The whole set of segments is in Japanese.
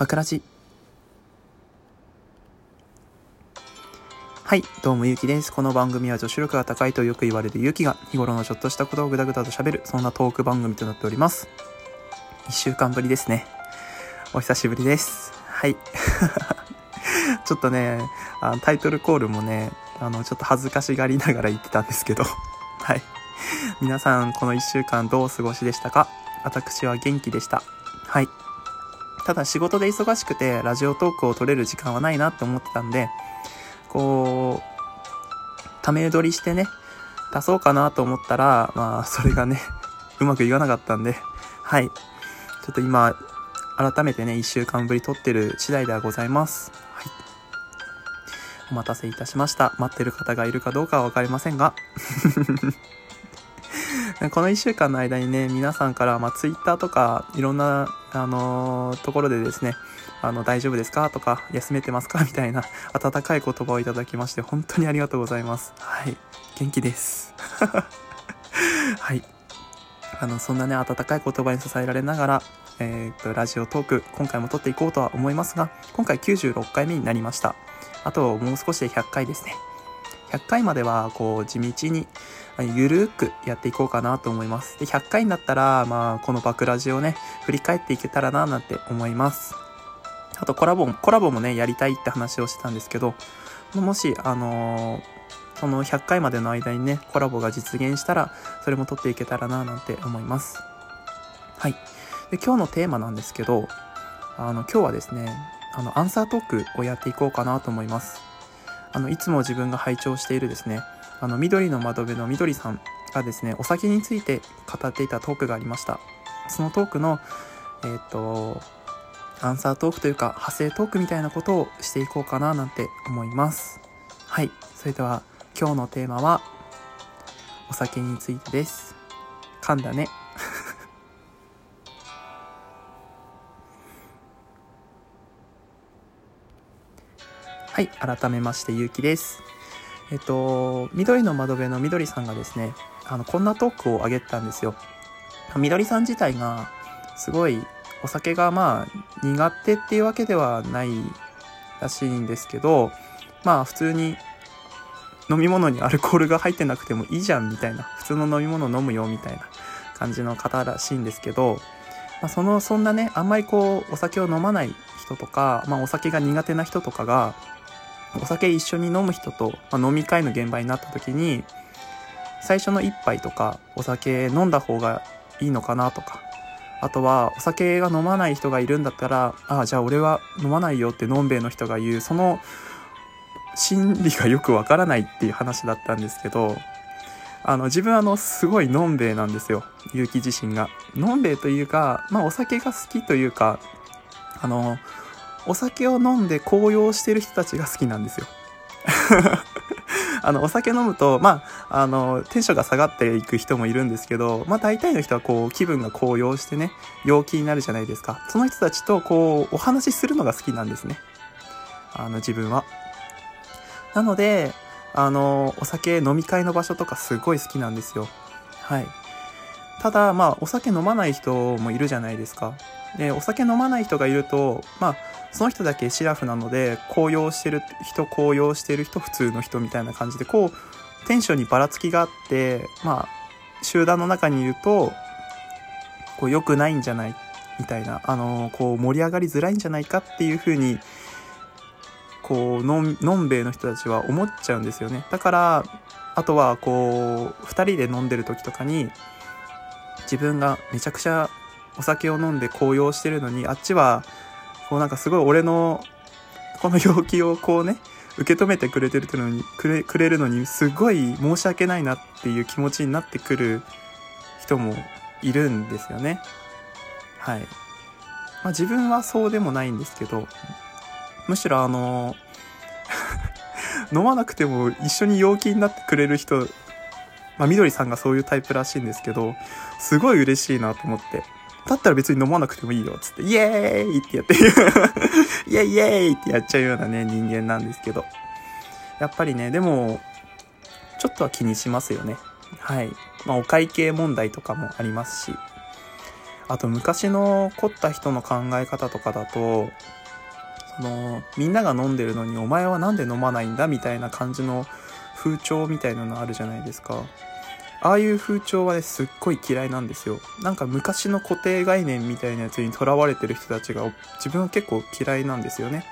バクラジ。はい、どうもゆうきです。この番組は女子力が高いとよく言われるゆうきが日頃のちょっとしたことをぐだぐだと喋る、そんなトーク番組となっております。一週間ぶりですね。お久しぶりです。はい。ちょっとね、あのタイトルコールもね、あの、ちょっと恥ずかしがりながら言ってたんですけど、はい。皆さん、この一週間どうお過ごしでしたか？私は元気でした。はい。ただ仕事で忙しくて、ラジオトークを撮れる時間はないなって思ってたんで、こう、ため撮りしてね、出そうかなと思ったら、まあ、それがね、うまくいかなかったんで、はい。ちょっと今、改めてね、一週間ぶり撮ってる次第ではございます。はい。お待たせいたしました。待ってる方がいるかどうかはわかりませんが。この一週間の間にね、皆さんから、まあ、ツイッターとか、いろんな、あのーところでですね、あの、大丈夫ですか？とか、休めてますか？みたいな、温かい言葉をいただきまして、本当にありがとうございます。はい。元気です。はい。あの、そんなね、温かい言葉に支えられながら、えーっと、ラジオトーク、今回も撮っていこうとは思いますが、今回96回目になりました。あと、もう少しで100回ですね。100回までは、こう、地道に、ゆるーくやっていこうかなと思います。で、100回になったら、まあ、このバクラジをね、振り返っていけたらな、なんて思います。あと、コラボも、コラボもね、やりたいって話をしてたんですけど、もし、あのーその100回までの間にね、コラボが実現したら、それも撮っていけたらな、なんて思います。はい。で、今日のテーマなんですけど、あの、今日はですね、あの、アンサートークをやっていこうかなと思います。あの、いつも自分が拝聴しているですね、あの、緑の窓辺の緑さんがですね、お酒について語っていたトークがありました。そのトークの、えっ、と、アンサートークというか、派生トークみたいなことをしていこうかななんて思います。はい。それでは、今日のテーマは、お酒についてです。噛んだね。はい。改めまして、ゆうきです。えっと、緑の窓辺の緑さんがですね、あの、こんなトークを上げてたんですよ。緑さん自体が、すごい、お酒がまあ、苦手っていうわけではないらしいんですけど、まあ、普通に、飲み物にアルコールが入ってなくてもいいじゃんみたいな、普通の飲み物飲むよみたいな感じの方らしいんですけど、まあ、その、そんなね、あんまりこう、お酒を飲まない人とか、まあ、お酒が苦手な人とかが、お酒一緒に飲む人と、まあ、飲み会の現場になった時に、最初の一杯とか、お酒飲んだ方がいいのかなとか、あとは、お酒が飲まない人がいるんだったら、ああ、じゃあ俺は飲まないよってのんべえの人が言う、その、心理がよくわからないっていう話だったんですけど、あの、自分あの、すごいのんべえなんですよ。結城自身が。のんべえというか、まあお酒が好きというか、あの、お酒を飲んで高揚してる人たちが好きなんですよ。あの、お酒飲むと、まあ、あの、テンションが下がっていく人もいるんですけど、まあ大体の人はこう、気分が高揚してね、陽気になるじゃないですか。その人たちとこう、お話しするのが好きなんですね。あの、自分は。なので、あの、お酒飲み会の場所とかすごい好きなんですよ。はい。ただ、まあ、お酒飲まない人もいるじゃないですか。で、お酒飲まない人がいると、まあ、その人だけシラフなので、高揚してる人、高揚してる人、普通の人みたいな感じで、こう、テンションにばらつきがあって、まあ、集団の中にいると、こう、良くないんじゃないみたいな、あの、こう、盛り上がりづらいんじゃないかっていう風に、こう、のん、のんべえの人たちは思っちゃうんですよね。だから、あとは、こう、二人で飲んでる時とかに、自分がめちゃくちゃお酒を飲んで高揚してるのに、あっちは、こうなんかすごい俺の、この陽気をこうね、受け止めてくれてるのに、くれ、くれるのに、すごい申し訳ないなっていう気持ちになってくる人もいるんですよね。はい。まあ自分はそうでもないんですけど、むしろあの、飲まなくても一緒に陽気になってくれる人、まあみどりさんがそういうタイプらしいんですけど、すごい嬉しいなと思って。だったら別に飲まなくてもいいよ、つって、イエーイってやって、イエイイエーイってやっちゃうようなね、人間なんですけど。やっぱりね、でも、ちょっとは気にしますよね。はい。まあ、お会計問題とかもありますし。あと昔の凝った人の考え方とかだとそのみんなが飲んでるのにお前は何で飲まないんだみたいな感じの風潮みたいなのあるじゃないですかああいう風潮はねすっごい嫌いなんですよ。なんか昔の固定概念みたいなやつにとらわれてる人たちが自分は結構嫌いなんですよね。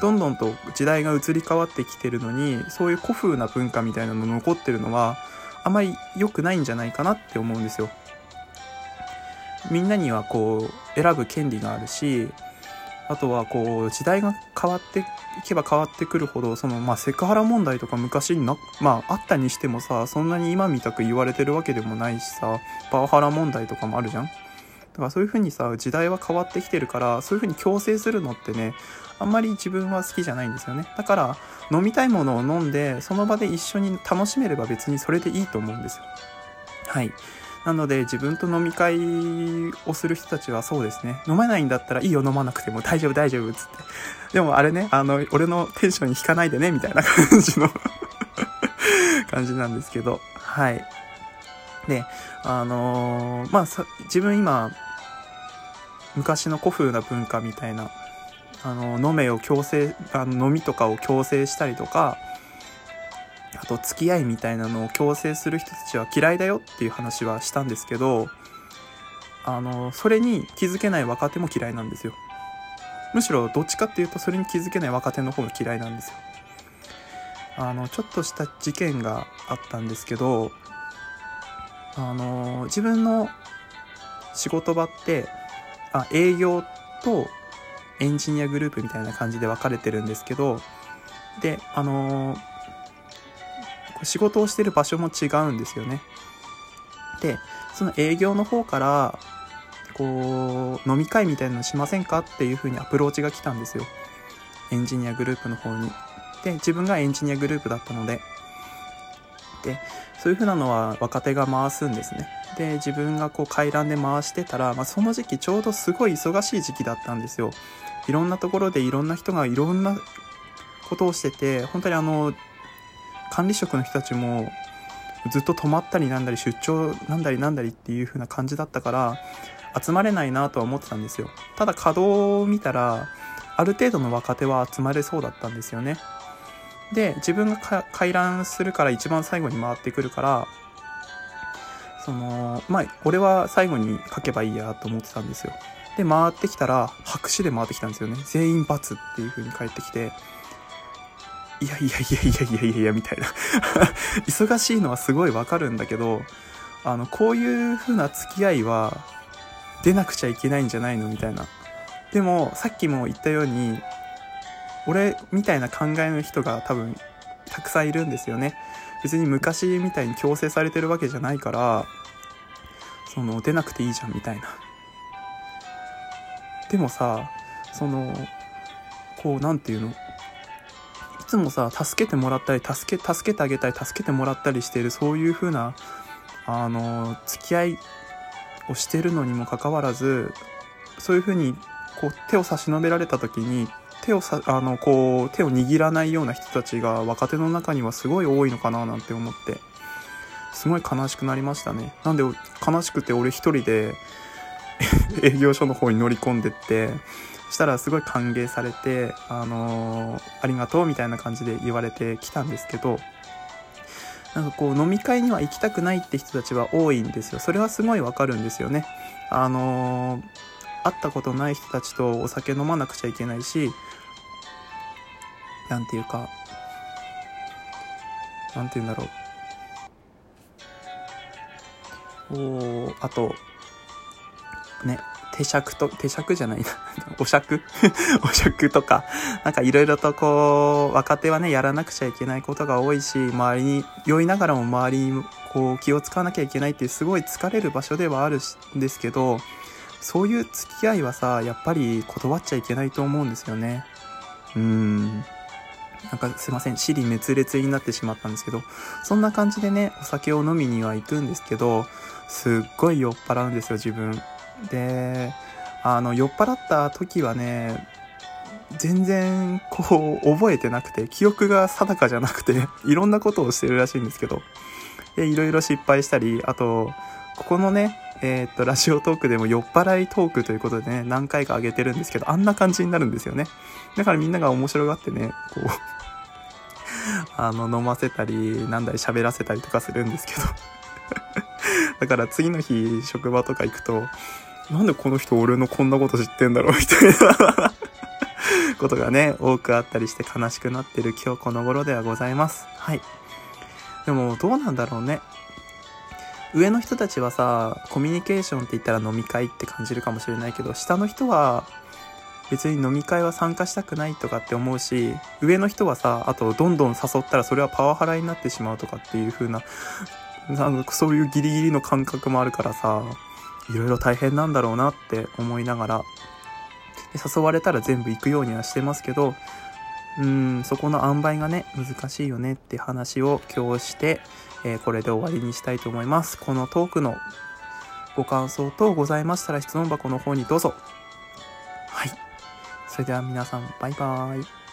どんどんと時代が移り変わってきてるのにそういう古風な文化みたいなの残ってるのはあまり良くないんじゃないかなって思うんですよ。みんなにはこう選ぶ権利があるしあとはこう時代が変わっていけば変わってくるほどそのまあセクハラ問題とか昔になまああったにしてもさそんなに今みたく言われてるわけでもないしさパワハラ問題とかもあるじゃん。だからそういう風にさ時代は変わってきてるからそういう風に強制するのってねあんまり自分は好きじゃないんですよね。だから飲みたいものを飲んでその場で一緒に楽しめれば別にそれでいいと思うんですよ。はい。なので自分と飲み会をする人たちはそうですね。飲めないんだったらいいよ飲まなくても。大丈夫大丈夫っつって。でもあれねあの俺のテンションに引かないでねみたいな感じの 感じなんですけど。はい。であのー、まあ自分今昔の古風な文化みたいなあの飲めを強制あの飲みとかを強制したりとかあと付き合いみたいなのを強制する人たちは嫌いだよっていう話はしたんですけどあのそれに気づけない若手も嫌いなんですよ。むしろどっちかっていうとそれに気づけない若手の方が嫌いなんですよ。あのちょっとした事件があったんですけどあの自分の仕事場ってあ営業とエンジニアグループみたいな感じで分かれてるんですけどであのー、仕事をしてる場所も違うんですよね。でその営業の方からこう飲み会みたいなのしませんかっていう風にアプローチが来たんですよ。エンジニアグループの方に。で自分がエンジニアグループだったので。でそういう風なのは若手が回すんですね。で自分がこう回覧で回してたら、まあ、その時期ちょうどすごい忙しい時期だったんですよ。いろんなところでいろんな人がいろんなことをしてて本当にあの管理職の人たちもずっと泊まったりなんだり出張なんだりなんだりっていう風な感じだったから集まれないなとは思ってたんですよ。ただ稼働を見たらある程度の若手は集まれそうだったんですよね。で自分が回覧するから一番最後に回ってくるからそのまあ俺は最後に書けばいいやと思ってたんですよ。で回ってきたら白紙で回ってきたんですよね。全員×っていう風に返ってきていやいやいやいやいやいやいやみたいな。忙しいのはすごいわかるんだけどあのこういう風な付き合いは出なくちゃいけないんじゃないのみたいな。でもさっきも言ったように俺みたいな考えの人が多分たくさんいるんですよね。別に昔みたいに強制されてるわけじゃないからその出なくていいじゃんみたいな。でもさそのこう何て言うの？つもさ助けてもらったり助け助けてあげたり助けてもらったりしているそういう風なあの付き合いをしてるのにもかかわらずそういう風にこう手を差し伸べられた時に手をさあのこう手を握らないような人たちが若手の中にはすごい多いのかななんて思ってすごい悲しくなりましたね。なんで悲しくて俺一人で 営業所の方に乗り込んでってしたらすごい歓迎されて、あのー、ありがとうみたいな感じで言われてきたんですけどなんかこう飲み会には行きたくないって人たちは多いんですよ。それはすごいわかるんですよね。あのー、会ったことない人たちとお酒飲まなくちゃいけないし何て言うか何て言うんだろう。おあとね手尺と、手尺じゃないな。お尺 お尺とか、なんかいろいろとこう、若手はね、やらなくちゃいけないことが多いし、周りに、酔いながらも周りにこう、気を使わなきゃいけないっていうすごい疲れる場所ではあるんですけど、そういう付き合いはさ、やっぱり断っちゃいけないと思うんですよね。うーん。なんかすいません、尻滅裂になってしまったんですけど、そんな感じでね、お酒を飲みには行くんですけど、すっごい酔っ払うんですよ、自分。で、あの、酔っ払った時はね、全然こう覚えてなくて、記憶が定かじゃなくて、いろんなことをしてるらしいんですけど、で、いろいろ失敗したり、あと、ここのね、えー、っと、ラジオトークでも酔っ払いトークということでね、何回か上げてるんですけど、あんな感じになるんですよね。だからみんなが面白がってね、こう あの、飲ませたり、なんだり喋らせたりとかするんですけどだから次の日、職場とか行くと、なんでこの人俺のこんなこと知ってんだろうみたいなことがね、多くあったりして悲しくなってる今日この頃ではございます。はい。でも、どうなんだろうね。上の人たちはさ、コミュニケーションって言ったら飲み会って感じるかもしれないけど、下の人は別に飲み会は参加したくないとかって思うし、上の人はさ、あとどんどん誘ったらそれはパワハラになってしまうとかっていう風な、なんかそういうギリギリの感覚もあるからさ、いろいろ大変なんだろうなって思いながら、誘われたら全部行くようにはしてますけど、うん、そこの塩梅がね、難しいよねって話を今日して、えー、これで終わりにしたいと思います。このトークのご感想等ございましたら質問箱の方にどうぞ。はい。それでは皆さん、バイバーイ。